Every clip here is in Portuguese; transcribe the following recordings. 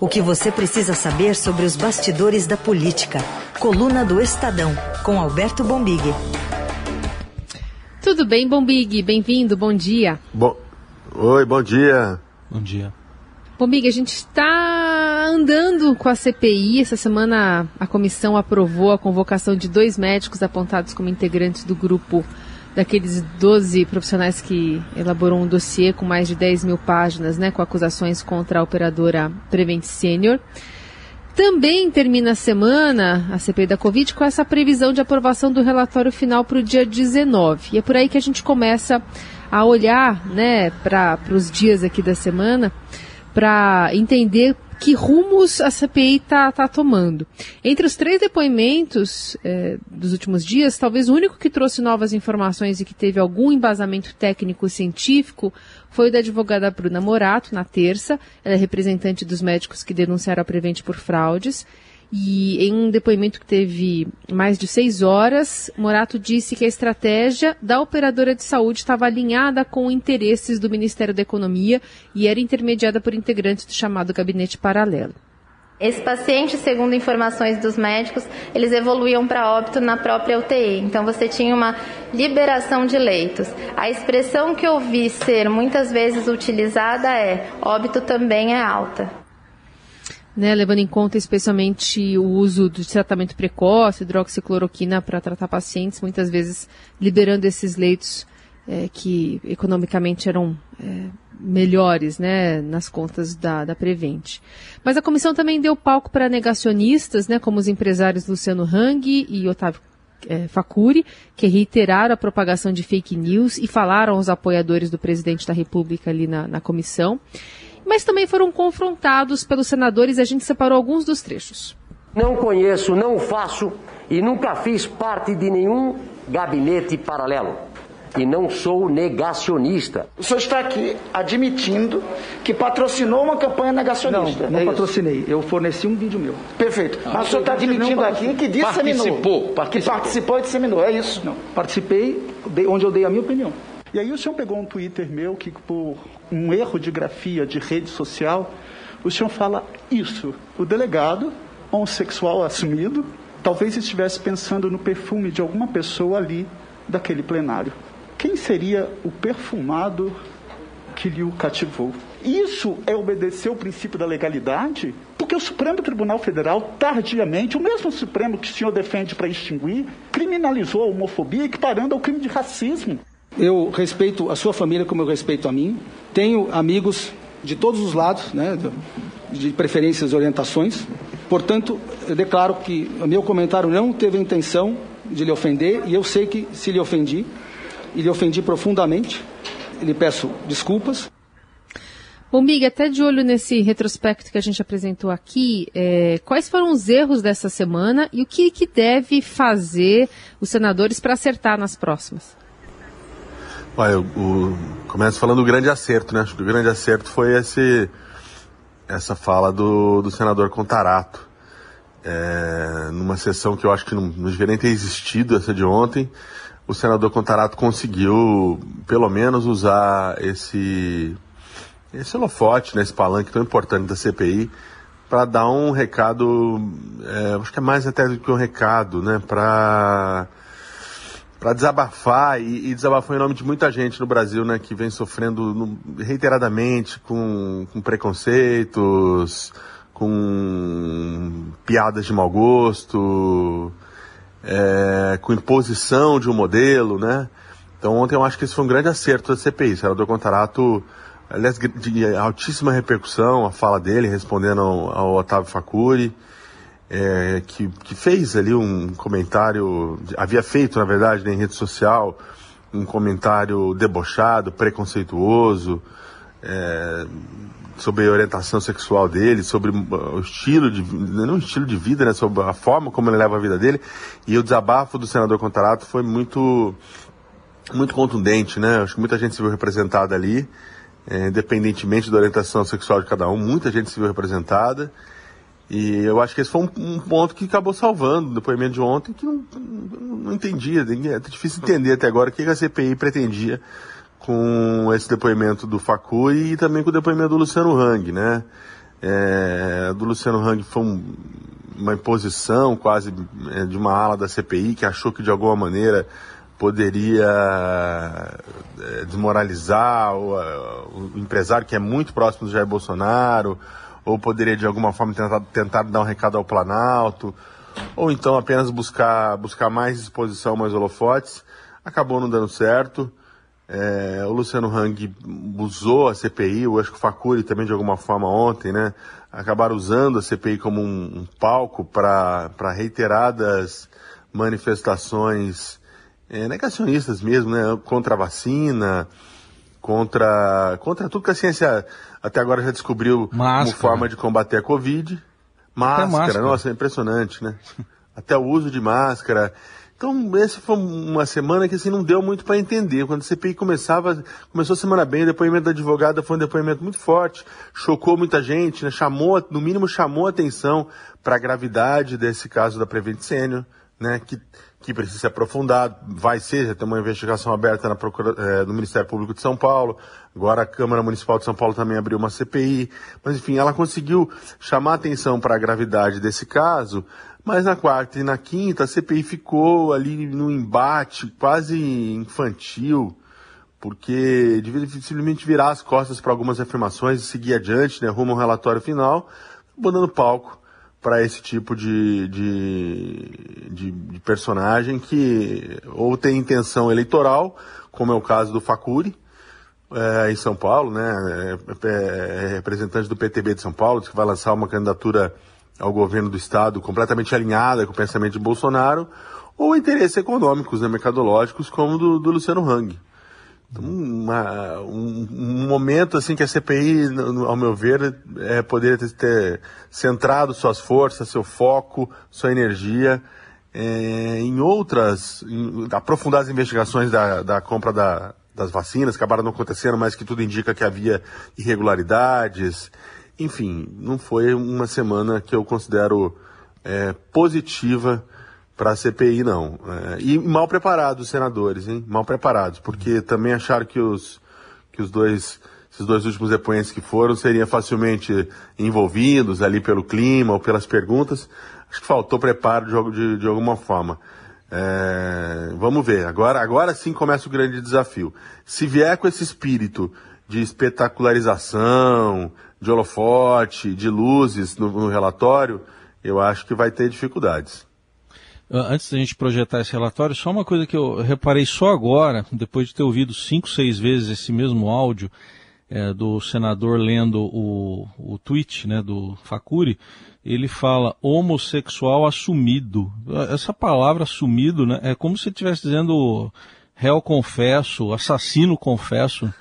O que você precisa saber sobre os bastidores da política. Coluna do Estadão, com Alberto Bombig. Tudo bem, Bombig? Bem-vindo, bom dia. Bom... Oi, bom dia. Bom dia. Bombig, a gente está andando com a CPI. Essa semana a comissão aprovou a convocação de dois médicos apontados como integrantes do grupo daqueles 12 profissionais que elaborou um dossiê com mais de 10 mil páginas, né, com acusações contra a operadora Prevent Senior. Também termina a semana, a CPI da Covid, com essa previsão de aprovação do relatório final para o dia 19. E é por aí que a gente começa a olhar né, para os dias aqui da semana para entender que rumos a CPI está tá tomando. Entre os três depoimentos é, dos últimos dias, talvez o único que trouxe novas informações e que teve algum embasamento técnico científico foi o da advogada Bruna Morato, na terça. Ela é representante dos médicos que denunciaram a Prevent por fraudes. E em um depoimento que teve mais de seis horas, Morato disse que a estratégia da operadora de saúde estava alinhada com interesses do Ministério da Economia e era intermediada por integrantes do chamado gabinete paralelo. Esse paciente, segundo informações dos médicos, eles evoluíam para óbito na própria UTI. Então você tinha uma liberação de leitos. A expressão que eu vi ser muitas vezes utilizada é óbito também é alta né, levando em conta especialmente o uso do tratamento precoce, hidroxicloroquina para tratar pacientes, muitas vezes liberando esses leitos é, que economicamente eram é, melhores né, nas contas da, da Prevent. Mas a comissão também deu palco para negacionistas, né, como os empresários Luciano Hang e Otávio é, Facuri, que reiteraram a propagação de fake news e falaram aos apoiadores do presidente da República ali na, na comissão mas também foram confrontados pelos senadores e a gente separou alguns dos trechos. Não conheço, não faço e nunca fiz parte de nenhum gabinete paralelo. E não sou negacionista. O senhor está aqui admitindo que patrocinou uma campanha negacionista. Não, não é patrocinei. Eu forneci um vídeo meu. Perfeito. Mas o senhor está admitindo aqui que disseminou. Participou, participou. Que participou e disseminou, é isso? Não. Participei onde eu dei a minha opinião. E aí o senhor pegou um Twitter meu que por um erro de grafia de rede social, o senhor fala isso. O delegado, homossexual assumido, talvez estivesse pensando no perfume de alguma pessoa ali daquele plenário. Quem seria o perfumado que lhe o cativou? Isso é obedecer o princípio da legalidade? Porque o Supremo Tribunal Federal, tardiamente, o mesmo Supremo que o senhor defende para extinguir, criminalizou a homofobia equiparando ao crime de racismo. Eu respeito a sua família como eu respeito a mim. Tenho amigos de todos os lados, né, de preferências e orientações. Portanto, eu declaro que meu comentário não teve a intenção de lhe ofender e eu sei que se lhe ofendi, e lhe ofendi profundamente, lhe peço desculpas. Bom, Mig, até de olho nesse retrospecto que a gente apresentou aqui, é, quais foram os erros dessa semana e o que, que deve fazer os senadores para acertar nas próximas? Olha, o, começo falando do grande acerto, né? Acho que o grande acerto foi esse, essa fala do, do senador Contarato. É, numa sessão que eu acho que não, não devia nem ter existido, essa de ontem, o senador Contarato conseguiu, pelo menos, usar esse, esse holofote, né, esse palanque tão importante da CPI, para dar um recado, é, acho que é mais até do que um recado, né, para para desabafar e, e, desabafou em nome de muita gente no Brasil, né, que vem sofrendo no, reiteradamente com, com, preconceitos, com piadas de mau gosto, é, com imposição de um modelo, né? Então ontem eu acho que esse foi um grande acerto da CPI. Senador Contarato, aliás, de altíssima repercussão, a fala dele respondendo ao, ao Otávio Facuri é, que, que fez ali um comentário, havia feito, na verdade, em rede social, um comentário debochado, preconceituoso, é, sobre a orientação sexual dele, sobre o estilo de, não o estilo de vida, né, sobre a forma como ele leva a vida dele, e o desabafo do senador Contarato foi muito, muito contundente, né, acho que muita gente se viu representada ali, é, independentemente da orientação sexual de cada um, muita gente se viu representada, e eu acho que esse foi um, um, ponto que acabou salvando o depoimento de ontem, que não, não, não entendia, é difícil entender até agora o que a CPI pretendia com esse depoimento do Facu e também com o depoimento do Luciano Hang, né? É, do Luciano Hang foi um, uma imposição quase é, de uma ala da CPI que achou que de alguma maneira poderia é, desmoralizar o, o, empresário que é muito próximo do Jair Bolsonaro, ou poderia de alguma forma tentar, tentar dar um recado ao Planalto, ou então apenas buscar, buscar mais exposição, mais holofotes. Acabou não dando certo. É, o Luciano Hang usou a CPI, eu acho que o Facuri também de alguma forma ontem, né? Acabaram usando a CPI como um, um palco para reiteradas manifestações é, negacionistas mesmo, né? Contra a vacina, contra, contra tudo que a ciência até agora já descobriu máscara. como forma de combater a Covid. Máscara, máscara. nossa, é impressionante, né? até o uso de máscara. Então, essa foi uma semana que assim não deu muito para entender. Quando a CPI começava, começou a semana bem, o depoimento da advogada foi um depoimento muito forte, chocou muita gente, né? chamou, no mínimo chamou atenção para a gravidade desse caso da Prevent Senior, né? Que, que precisa ser aprofundado, vai ser, já tem uma investigação aberta na procura, é, no Ministério Público de São Paulo, agora a Câmara Municipal de São Paulo também abriu uma CPI, mas enfim, ela conseguiu chamar atenção para a gravidade desse caso, mas na quarta e na quinta, a CPI ficou ali no embate quase infantil, porque devia simplesmente virar as costas para algumas afirmações e seguir adiante, né, rumo ao relatório final, dando palco para esse tipo de, de, de, de, personagem que ou tem intenção eleitoral, como é o caso do Facuri, é, em São Paulo, né, é, é, é representante do PTB de São Paulo, que vai lançar uma candidatura ao governo do Estado completamente alinhada com o pensamento de Bolsonaro, ou interesses econômicos, né, mercadológicos, como do, do Luciano Hang. Então, uma, um, um, momento assim que a CPI, ao meu ver, é, poderia ter, ter, centrado suas forças, seu foco, sua energia é, em outras, em, aprofundar as investigações da, da compra da, das vacinas, acabaram não acontecendo, mas que tudo indica que havia irregularidades, enfim, não foi uma semana que eu considero é, positiva para a CPI, não. É, e mal preparados os senadores, hein? Mal preparados, porque também acharam que os, que os dois, esses dois últimos depoentes que foram seriam facilmente envolvidos ali pelo clima ou pelas perguntas. Acho que faltou preparo de, de, de alguma forma. É, vamos ver. Agora, agora sim começa o grande desafio. Se vier com esse espírito de espetacularização, de holofote, de luzes no, no relatório, eu acho que vai ter dificuldades. Ah, antes da gente projetar esse relatório, só uma coisa que eu reparei só agora, depois de ter ouvido cinco, seis vezes esse mesmo áudio é, do senador lendo o, o tweet né, do Facuri, ele fala homossexual assumido. Essa palavra assumido né, é como se estivesse dizendo réu confesso, assassino confesso.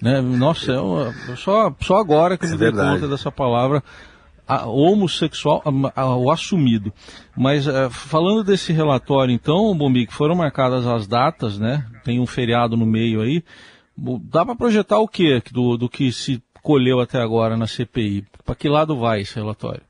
Né? Nossa, é uma, só, só agora que eu é me dei conta dessa palavra a, homossexual, a, a, o assumido. Mas uh, falando desse relatório, então, Bombi, que foram marcadas as datas, né? Tem um feriado no meio aí. Dá para projetar o que do, do que se colheu até agora na CPI? Para que lado vai esse relatório?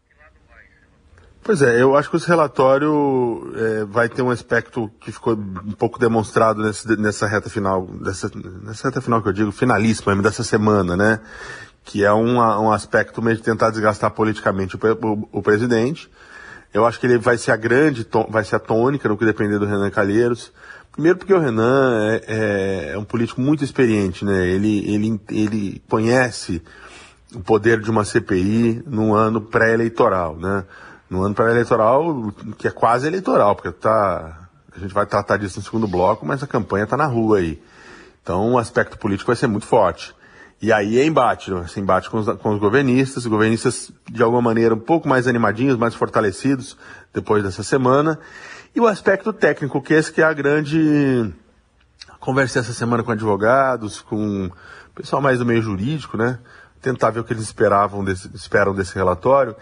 Pois é, eu acho que esse relatório é, vai ter um aspecto que ficou um pouco demonstrado nesse, nessa reta final, dessa, nessa reta final que eu digo, finalíssima dessa semana, né? Que é um, um aspecto meio de tentar desgastar politicamente o, o, o, presidente. Eu acho que ele vai ser a grande, vai ser a tônica no que depender do Renan Calheiros. Primeiro porque o Renan é, é, é um político muito experiente, né? Ele, ele, ele conhece o poder de uma CPI num ano pré-eleitoral, né? no ano pré-eleitoral, que é quase eleitoral, porque tá, a gente vai tratar disso no segundo bloco, mas a campanha está na rua aí. Então o aspecto político vai ser muito forte. E aí é embate, esse embate com os, com os governistas, governistas de alguma maneira um pouco mais animadinhos, mais fortalecidos depois dessa semana. E o aspecto técnico, que esse que é a grande... Conversei essa semana com advogados, com pessoal mais do meio jurídico, né? Tentar ver o que eles esperavam desse, esperam desse relatório.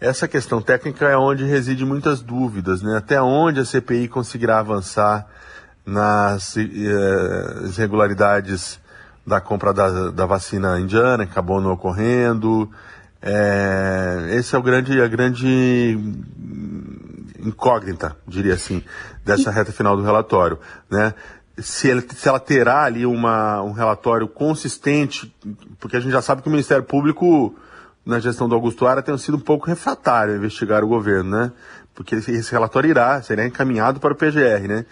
Essa questão técnica é onde reside muitas dúvidas, né? Até onde a CPI conseguirá avançar nas eh, irregularidades da compra da, da, vacina indiana, que acabou não ocorrendo. É, esse é o grande, a grande incógnita, diria assim, dessa reta final do relatório, né? Se, ele, se ela terá ali uma, um relatório consistente, porque a gente já sabe que o Ministério Público na gestão do Augusto Ara tenham sido um pouco refratário a investigar o governo, né? Porque esse relatório irá, será encaminhado para o PGR, né?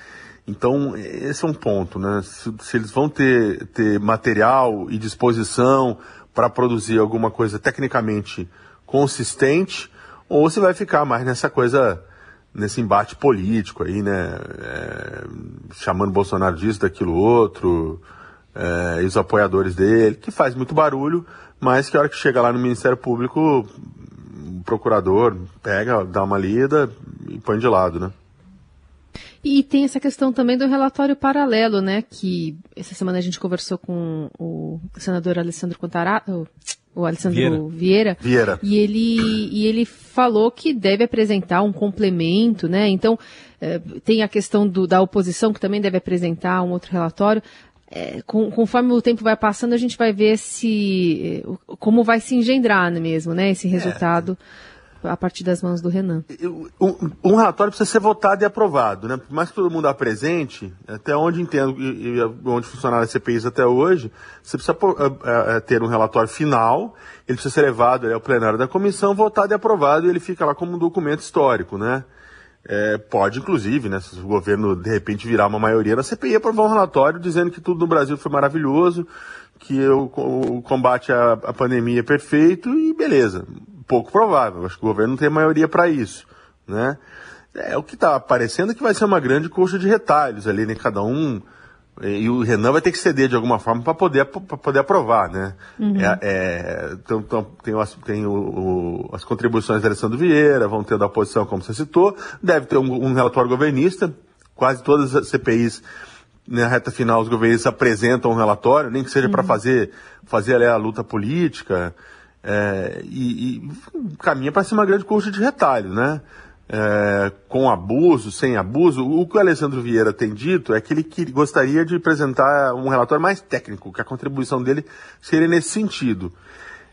Então, esse é um ponto, né? Se, se eles vão ter, ter material e disposição para produzir alguma coisa tecnicamente consistente, ou se vai ficar mais nessa coisa, nesse embate político aí, né? É, chamando Bolsonaro disso, daquilo outro, é, e os apoiadores dele, que faz muito barulho, mas que a hora que chega lá no Ministério Público, o procurador pega, dá uma lida e põe de lado, né? E tem essa questão também do relatório paralelo, né? Que essa semana a gente conversou com o senador Alessandro Contarato, o Alessandro Vieira. Vieira. Vieira. E ele, e ele falou que deve apresentar um complemento, né? Então, eh, tem a questão do, da oposição, que também deve apresentar um outro relatório. É, com, conforme o tempo vai passando, a gente vai ver se como vai se engendrar mesmo, né? Esse resultado. É a partir das mãos do Renan. Um, um, relatório precisa ser votado e aprovado, né? Por mais que todo mundo apresente, até onde entendo e, onde funcionaram as CPIs até hoje, você precisa é, é, ter um relatório final, ele precisa ser levado ao plenário da comissão, votado e aprovado, e ele fica lá como um documento histórico, né? É, pode, inclusive, né, se o governo de repente virar uma maioria na CPI, aprovar um relatório dizendo que tudo no Brasil foi maravilhoso, que o, o combate à, à pandemia é perfeito e beleza pouco provável. Acho que o governo não tem maioria para isso, né? É o que está aparecendo é que vai ser uma grande coxa de retalhos ali, né? Cada um e o Renan vai ter que ceder de alguma forma para poder, pra poder aprovar, né? Uhum. É, é, então, então, tem, as, tem o, o, as contribuições da Alessandro Vieira, vão ter da oposição, como você citou, deve ter um, um relatório governista, quase todas as CPIs na reta final os governistas apresentam um relatório, nem que seja uhum. para fazer, fazer ali, a luta política, é, e, e, caminha para ser uma grande coxa de retalho, né? É, com abuso, sem abuso. O que o Alessandro Vieira tem dito é que ele que, gostaria de apresentar um relatório mais técnico, que a contribuição dele seria nesse sentido.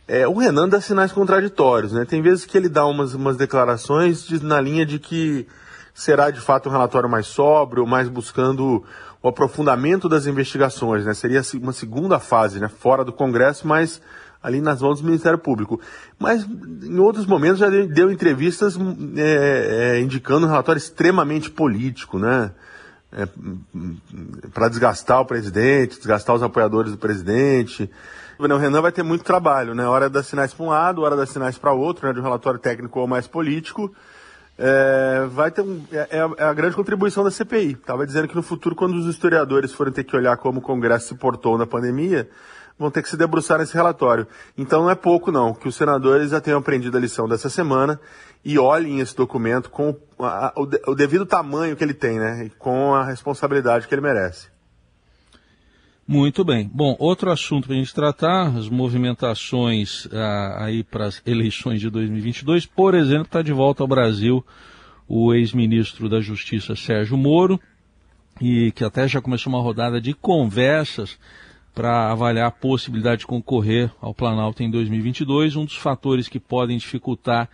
É, o Renan dá sinais contraditórios, né? Tem vezes que ele dá umas, umas declarações de, na linha de que será de fato um relatório mais sóbrio, mais buscando o aprofundamento das investigações, né? Seria uma segunda fase, né? Fora do Congresso, mas ali nas mãos do Ministério Público. Mas em outros momentos já deu entrevistas é, é, indicando um relatório extremamente político, né? É, para desgastar o presidente, desgastar os apoiadores do presidente. O Renan vai ter muito trabalho, né? Hora das sinais para um lado, hora das sinais para outro, né? De um relatório técnico ou mais político. É, vai ter um, é, é, é, a grande contribuição da CPI. Estava dizendo que no futuro, quando os historiadores forem ter que olhar como o Congresso se portou na pandemia, vão ter que se debruçar nesse relatório. Então não é pouco não, que os senadores já tenham aprendido a lição dessa semana e olhem esse documento com a, a, o, o, devido tamanho que ele tem, né? E com a responsabilidade que ele merece. Muito bem. Bom, outro assunto para a gente tratar, as movimentações ah, aí para as eleições de 2022. Por exemplo, está de volta ao Brasil o ex-ministro da Justiça Sérgio Moro, e que até já começou uma rodada de conversas para avaliar a possibilidade de concorrer ao Planalto em 2022. Um dos fatores que podem dificultar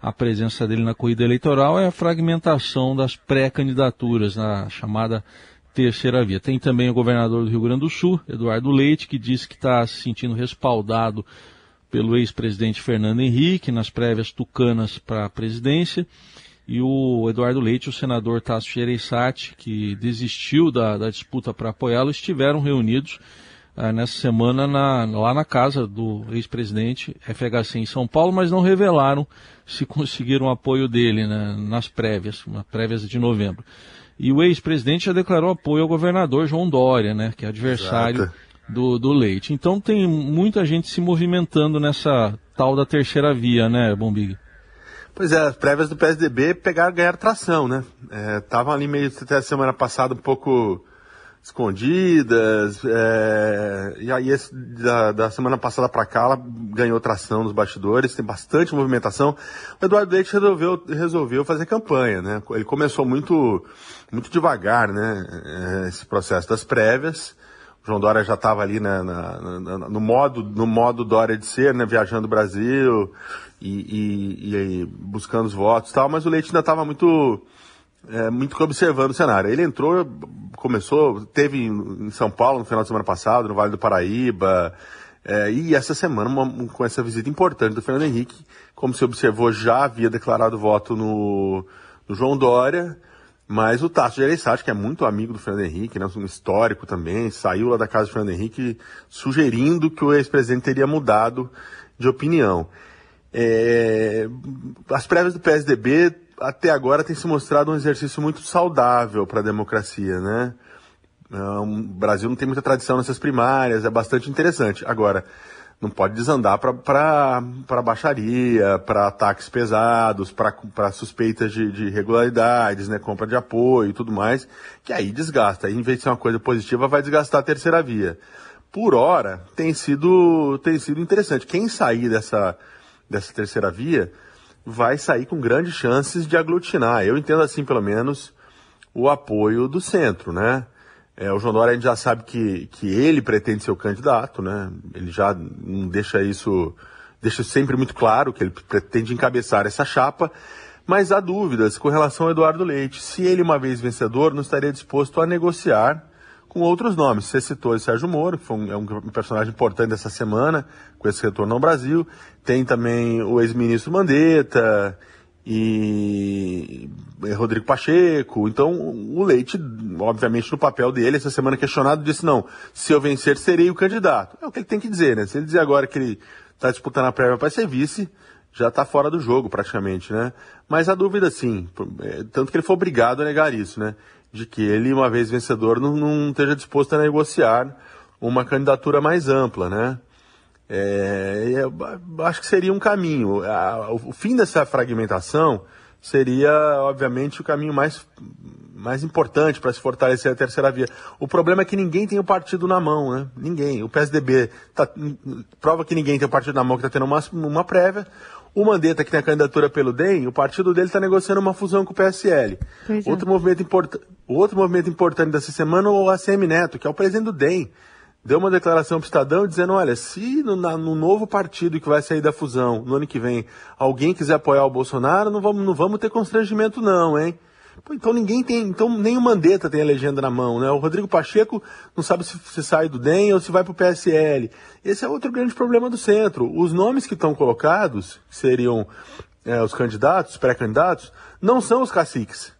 a presença dele na corrida eleitoral é a fragmentação das pré-candidaturas na chamada terceira via. Tem também o governador do Rio Grande do Sul, Eduardo Leite, que disse que está se sentindo respaldado pelo ex-presidente Fernando Henrique nas prévias tucanas para a presidência. E o Eduardo Leite, o senador Tasso Gereissati, que desistiu da, da disputa para apoiá-lo, estiveram reunidos ah, nessa semana na, lá na casa do ex-presidente FHC em São Paulo, mas não revelaram se conseguiram apoio dele né, nas prévias, nas prévias de novembro. E o ex-presidente já declarou apoio ao governador João Dória, né, que é adversário do, do Leite. Então tem muita gente se movimentando nessa tal da terceira via, né, Bombig? Pois é, as prévias do PSDB pegaram, ganhar tração, né? Estavam é, ali meio até a semana passada um pouco escondidas. É, e aí, esse, da, da semana passada para cá, ela ganhou tração nos bastidores, tem bastante movimentação. O Eduardo Leite resolveu, resolveu fazer campanha, né? Ele começou muito, muito devagar, né? É, esse processo das prévias. O João Dória já estava ali né, na, na, no, modo, no modo Dória de ser, né? Viajando o Brasil e, e, e buscando os votos e tal, mas o Leite ainda estava muito é, muito observando o cenário. Ele entrou, começou, teve em São Paulo no final de semana passado, no Vale do Paraíba, É, e essa semana, uma, com essa visita importante do Fernando Henrique, como se observou, já havia declarado voto no, no João Dória, mas o Tasso Gereissati, que é muito amigo do Fernando Henrique, né, um histórico também, saiu lá da casa do Fernando Henrique sugerindo que o ex-presidente teria mudado de opinião. É, as prévias do PSDB até agora têm se mostrado um exercício muito saudável para a democracia, né? o Brasil não tem muita tradição nessas primárias, é bastante interessante. Agora, não pode desandar para baixaria, para ataques pesados, para suspeitas de, de, irregularidades, né, compra de apoio e tudo mais, que aí desgasta. Aí, em vez de ser uma coisa positiva, vai desgastar a terceira via. Por hora, tem sido, tem sido interessante. Quem sair dessa, dessa terceira via vai sair com grandes chances de aglutinar. Eu entendo assim, pelo menos, o apoio do centro, né? É, o João Dória a gente já sabe que, que ele pretende ser o candidato, né? Ele já deixa isso, deixa sempre muito claro que ele pretende encabeçar essa chapa, mas há dúvidas com relação ao Eduardo Leite. Se ele, uma vez vencedor, não estaria disposto a negociar com outros nomes. Você citou o Sérgio Moro, que foi um, é um personagem importante dessa semana, com esse retorno ao Brasil. Tem também o ex-ministro Mandetta, e Rodrigo Pacheco. Então, o Leite, obviamente, no papel dele, essa semana questionado, disse: não, se eu vencer, serei o candidato. É o que ele tem que dizer, né? Se ele dizer agora que ele está disputando a prévia para ser vice, já está fora do jogo, praticamente, né? Mas a dúvida, sim, é, tanto que ele foi obrigado a negar isso, né? De que ele, uma vez vencedor, não, não esteja disposto a negociar uma candidatura mais ampla, né? É, acho que seria um caminho. O fim dessa fragmentação seria, obviamente, o caminho mais, mais importante para se fortalecer a terceira via. O problema é que ninguém tem o partido na mão, né? Ninguém. O PSDB tá, prova que ninguém tem o partido na mão, que está tendo uma, uma prévia. O Mandetta, que tem a candidatura pelo DEM, o partido dele está negociando uma fusão com o PSL. É. Outro, movimento import... outro movimento importante dessa semana é o ACM Neto, que é o presidente do DEM deu uma declaração para o Estadão dizendo, olha, se no, na, no, novo partido que vai sair da fusão no ano que vem, alguém quiser apoiar o Bolsonaro, não vamos, não vamos ter constrangimento não, hein? Pô, então ninguém tem, então nem o Mandetta tem a legenda na mão, né? O Rodrigo Pacheco não sabe se, se sai do DEM ou se vai para o PSL. Esse é outro grande problema do centro. Os nomes que estão colocados, que seriam é, os candidatos, pré-candidatos, não são os caciques,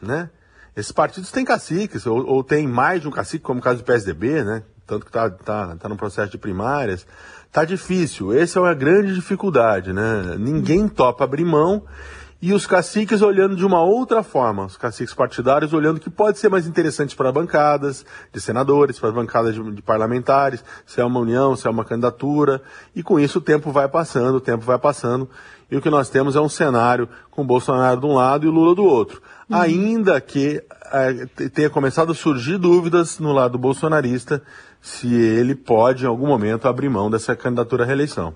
né? Esses partidos têm caciques, ou, ou tem mais de um cacique, como o caso do PSDB, né? tanto que está tá, tá no processo de primárias, tá difícil. Essa é uma grande dificuldade, né? Ninguém topa abrir mão e os caciques olhando de uma outra forma, os caciques partidários olhando que pode ser mais interessante para bancadas de senadores, para bancadas de, de, parlamentares, se é uma união, se é uma candidatura, e com isso o tempo vai passando, o tempo vai passando, e o que nós temos é um cenário com Bolsonaro de um lado e Lula do outro. Uhum. Ainda que é, tenha começado a surgir dúvidas no lado bolsonarista se ele pode, em algum momento, abrir mão dessa candidatura à reeleição.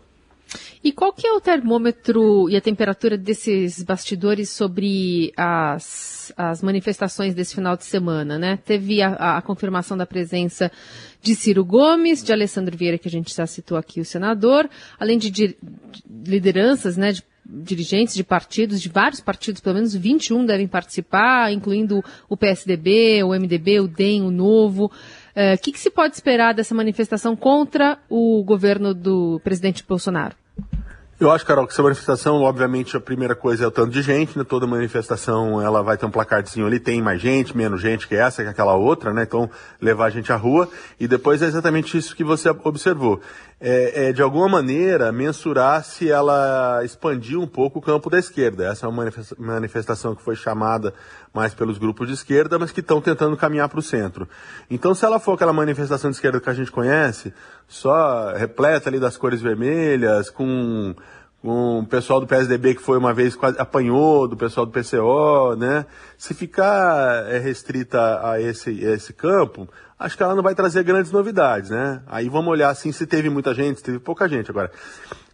E qual que é o termômetro e a temperatura desses bastidores sobre as, as manifestações desse final de semana, né? Teve a, a confirmação da presença de Ciro Gomes, de Alessandro Vieira, que a gente já citou aqui, o senador, além de, de lideranças, né, de dirigentes de partidos, de vários partidos, pelo menos 21 devem participar, incluindo o PSDB, o MDB, o DEM, o Novo. O uh, que, que se pode esperar dessa manifestação contra o governo do presidente Bolsonaro? Eu acho, Carol, que essa manifestação, obviamente, a primeira coisa é o tanto de gente, né? Toda manifestação, ela vai ter um placarzinho ali, tem mais gente, menos gente que essa, que aquela outra, né? Então, levar a gente à rua. E depois é exatamente isso que você observou é, é, de alguma maneira, mensurar se ela expandiu um pouco o campo da esquerda. Essa é uma manifestação que foi chamada mais pelos grupos de esquerda, mas que estão tentando caminhar para o centro. Então, se ela for aquela manifestação de esquerda que a gente conhece, só repleta ali das cores vermelhas, com com o pessoal do PSDB que foi uma vez quase apanhou do pessoal do PCO, né? Se ficar é, restrita a esse, a esse campo, acho que ela não vai trazer grandes novidades, né? Aí vamos olhar assim se teve muita gente, se teve pouca gente. Agora,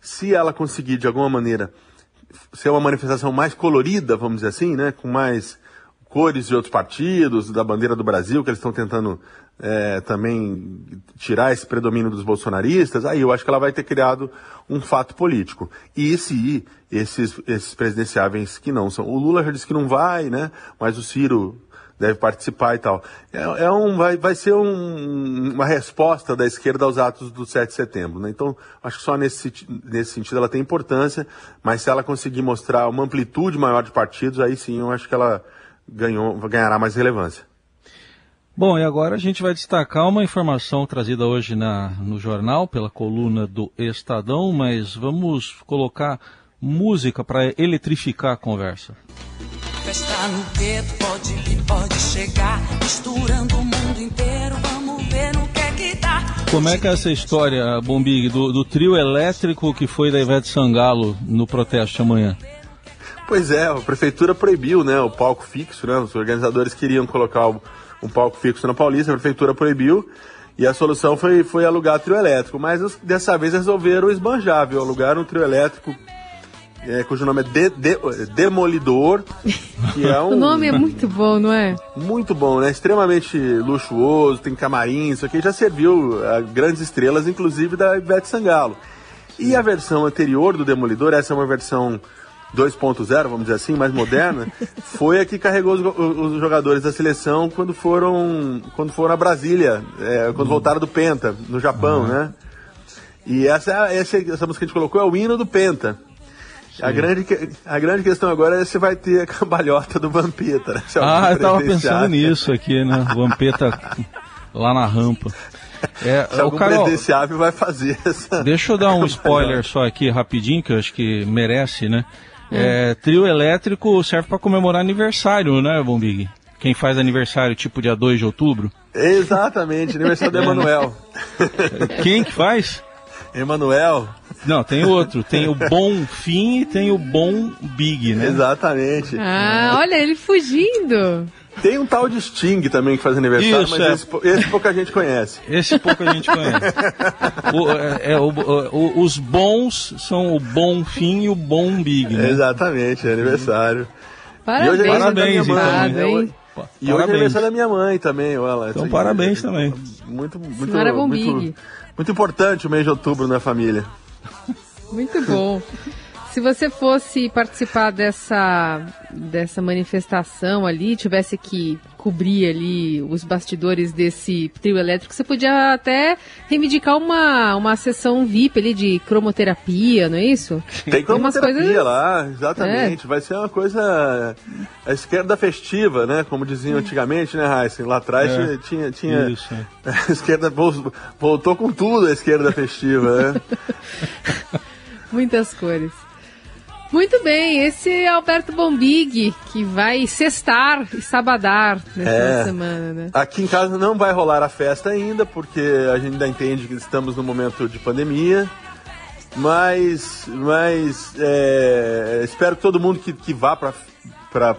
se ela conseguir de alguma maneira ser uma manifestação mais colorida, vamos dizer assim, né? Com mais cores de outros partidos, da bandeira do Brasil, que eles estão tentando é, também tirar esse predomínio dos bolsonaristas, aí eu acho que ela vai ter criado um fato político. E se esses, esses presidenciáveis que não são. O Lula já disse que não vai, né? Mas o Ciro deve participar e tal. É, é um, vai, vai ser um, uma resposta da esquerda aos atos do 7 de setembro. Né? Então, acho que só nesse, nesse sentido ela tem importância, mas se ela conseguir mostrar uma amplitude maior de partidos, aí sim eu acho que ela ganhou, ganhará mais relevância. Bom, e agora a gente vai destacar uma informação trazida hoje na, no jornal pela coluna do Estadão, mas vamos colocar música para eletrificar a conversa. Festa no gueto, pode pode chegar, misturando o mundo inteiro, vamos ver no que é que dá. Como é que é essa história, Bombig, do, do trio elétrico que foi da Ivete Sangalo no protesto de amanhã? Pois é, a prefeitura proibiu, né, o palco fixo, né, os organizadores queriam colocar o, um palco fixo na Paulista, a prefeitura proibiu, e a solução foi, foi alugar trio elétrico, mas dessa vez resolveram esbanjar, viu, alugaram um trio elétrico é, cujo nome é de, de, Demolidor. Que é um, o nome é muito bom, não é? Muito bom, né? Extremamente luxuoso, tem camarim, isso aqui já serviu a grandes estrelas, inclusive da Ivete Sangalo. E a versão anterior do Demolidor, essa é uma versão 2.0, vamos dizer assim, mais moderna, foi a que carregou os, os, jogadores da seleção quando foram, quando foram a Brasília, é, quando uhum. voltaram do Penta, no Japão, uhum. né? E essa, essa, essa música que a gente colocou é o hino do Penta. A grande, a grande questão agora é se vai ter a cambalhota do Vampeta. Né? Ah, eu tava pensando nisso aqui, né? Vampeta lá na rampa. É, se o Carol, presidenciável vai fazer essa. Deixa eu dar um spoiler só aqui rapidinho, que eu acho que merece, né? Hum. É, trio elétrico serve para comemorar aniversário, né, Bombig? Quem faz aniversário tipo dia 2 de outubro? Exatamente, aniversário do Emanuel. Quem que faz? Emanuel. Não, tem outro. Tem o Bom Fim e tem o Bom Big, né? Exatamente. Ah, olha, ele fugindo. Tem um tal de Sting também que faz aniversário, Isso, mas é. esse, esse, pouca gente conhece. Esse pouca gente conhece. o, é, é o, o, os bons são o Bom Fim e o Bom Big, né? Exatamente, é aniversário. Parabéns, e hoje é parabéns, então. Mãe, e hoje é aniversário da minha mãe também, olha. Então, parabéns é, também. Muito, muito, Senhora muito, muito importante o mês de outubro na família. Muito bom. Se você fosse participar dessa, dessa manifestação ali, tivesse que cobrir ali os bastidores desse trio elétrico, você podia até reivindicar uma, uma sessão VIP ali de cromoterapia, não é isso? Tem cromoterapia Tem coisas... lá, exatamente. É. Vai ser uma coisa a esquerda festiva, né? Como diziam antigamente, né, Heisen? Lá atrás é. tinha, tinha isso. a esquerda voltou com tudo a esquerda festiva, né? Muitas cores. Muito bem, esse é Alberto Bombig, que vai sextar e sabadar nessa é, semana, né? Aqui em casa não vai rolar a festa ainda, porque a gente ainda entende que estamos no momento de pandemia. Mas, mas é, espero que todo mundo que, que vá para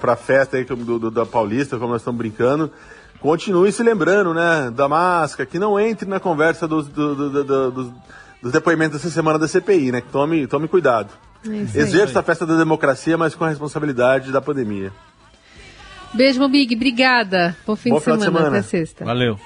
a festa aí do, do, da Paulista, como nós estamos brincando, continue se lembrando, né, da máscara, que não entre na conversa dos, do, dos, dos depoimentos dessa semana da CPI, né? Tome, tome cuidado. É Exerça a festa da democracia, mas com a responsabilidade da pandemia. Beijo, Big. Obrigada. Bom fim, Bom de, semana. de semana. Até sexta. Valeu.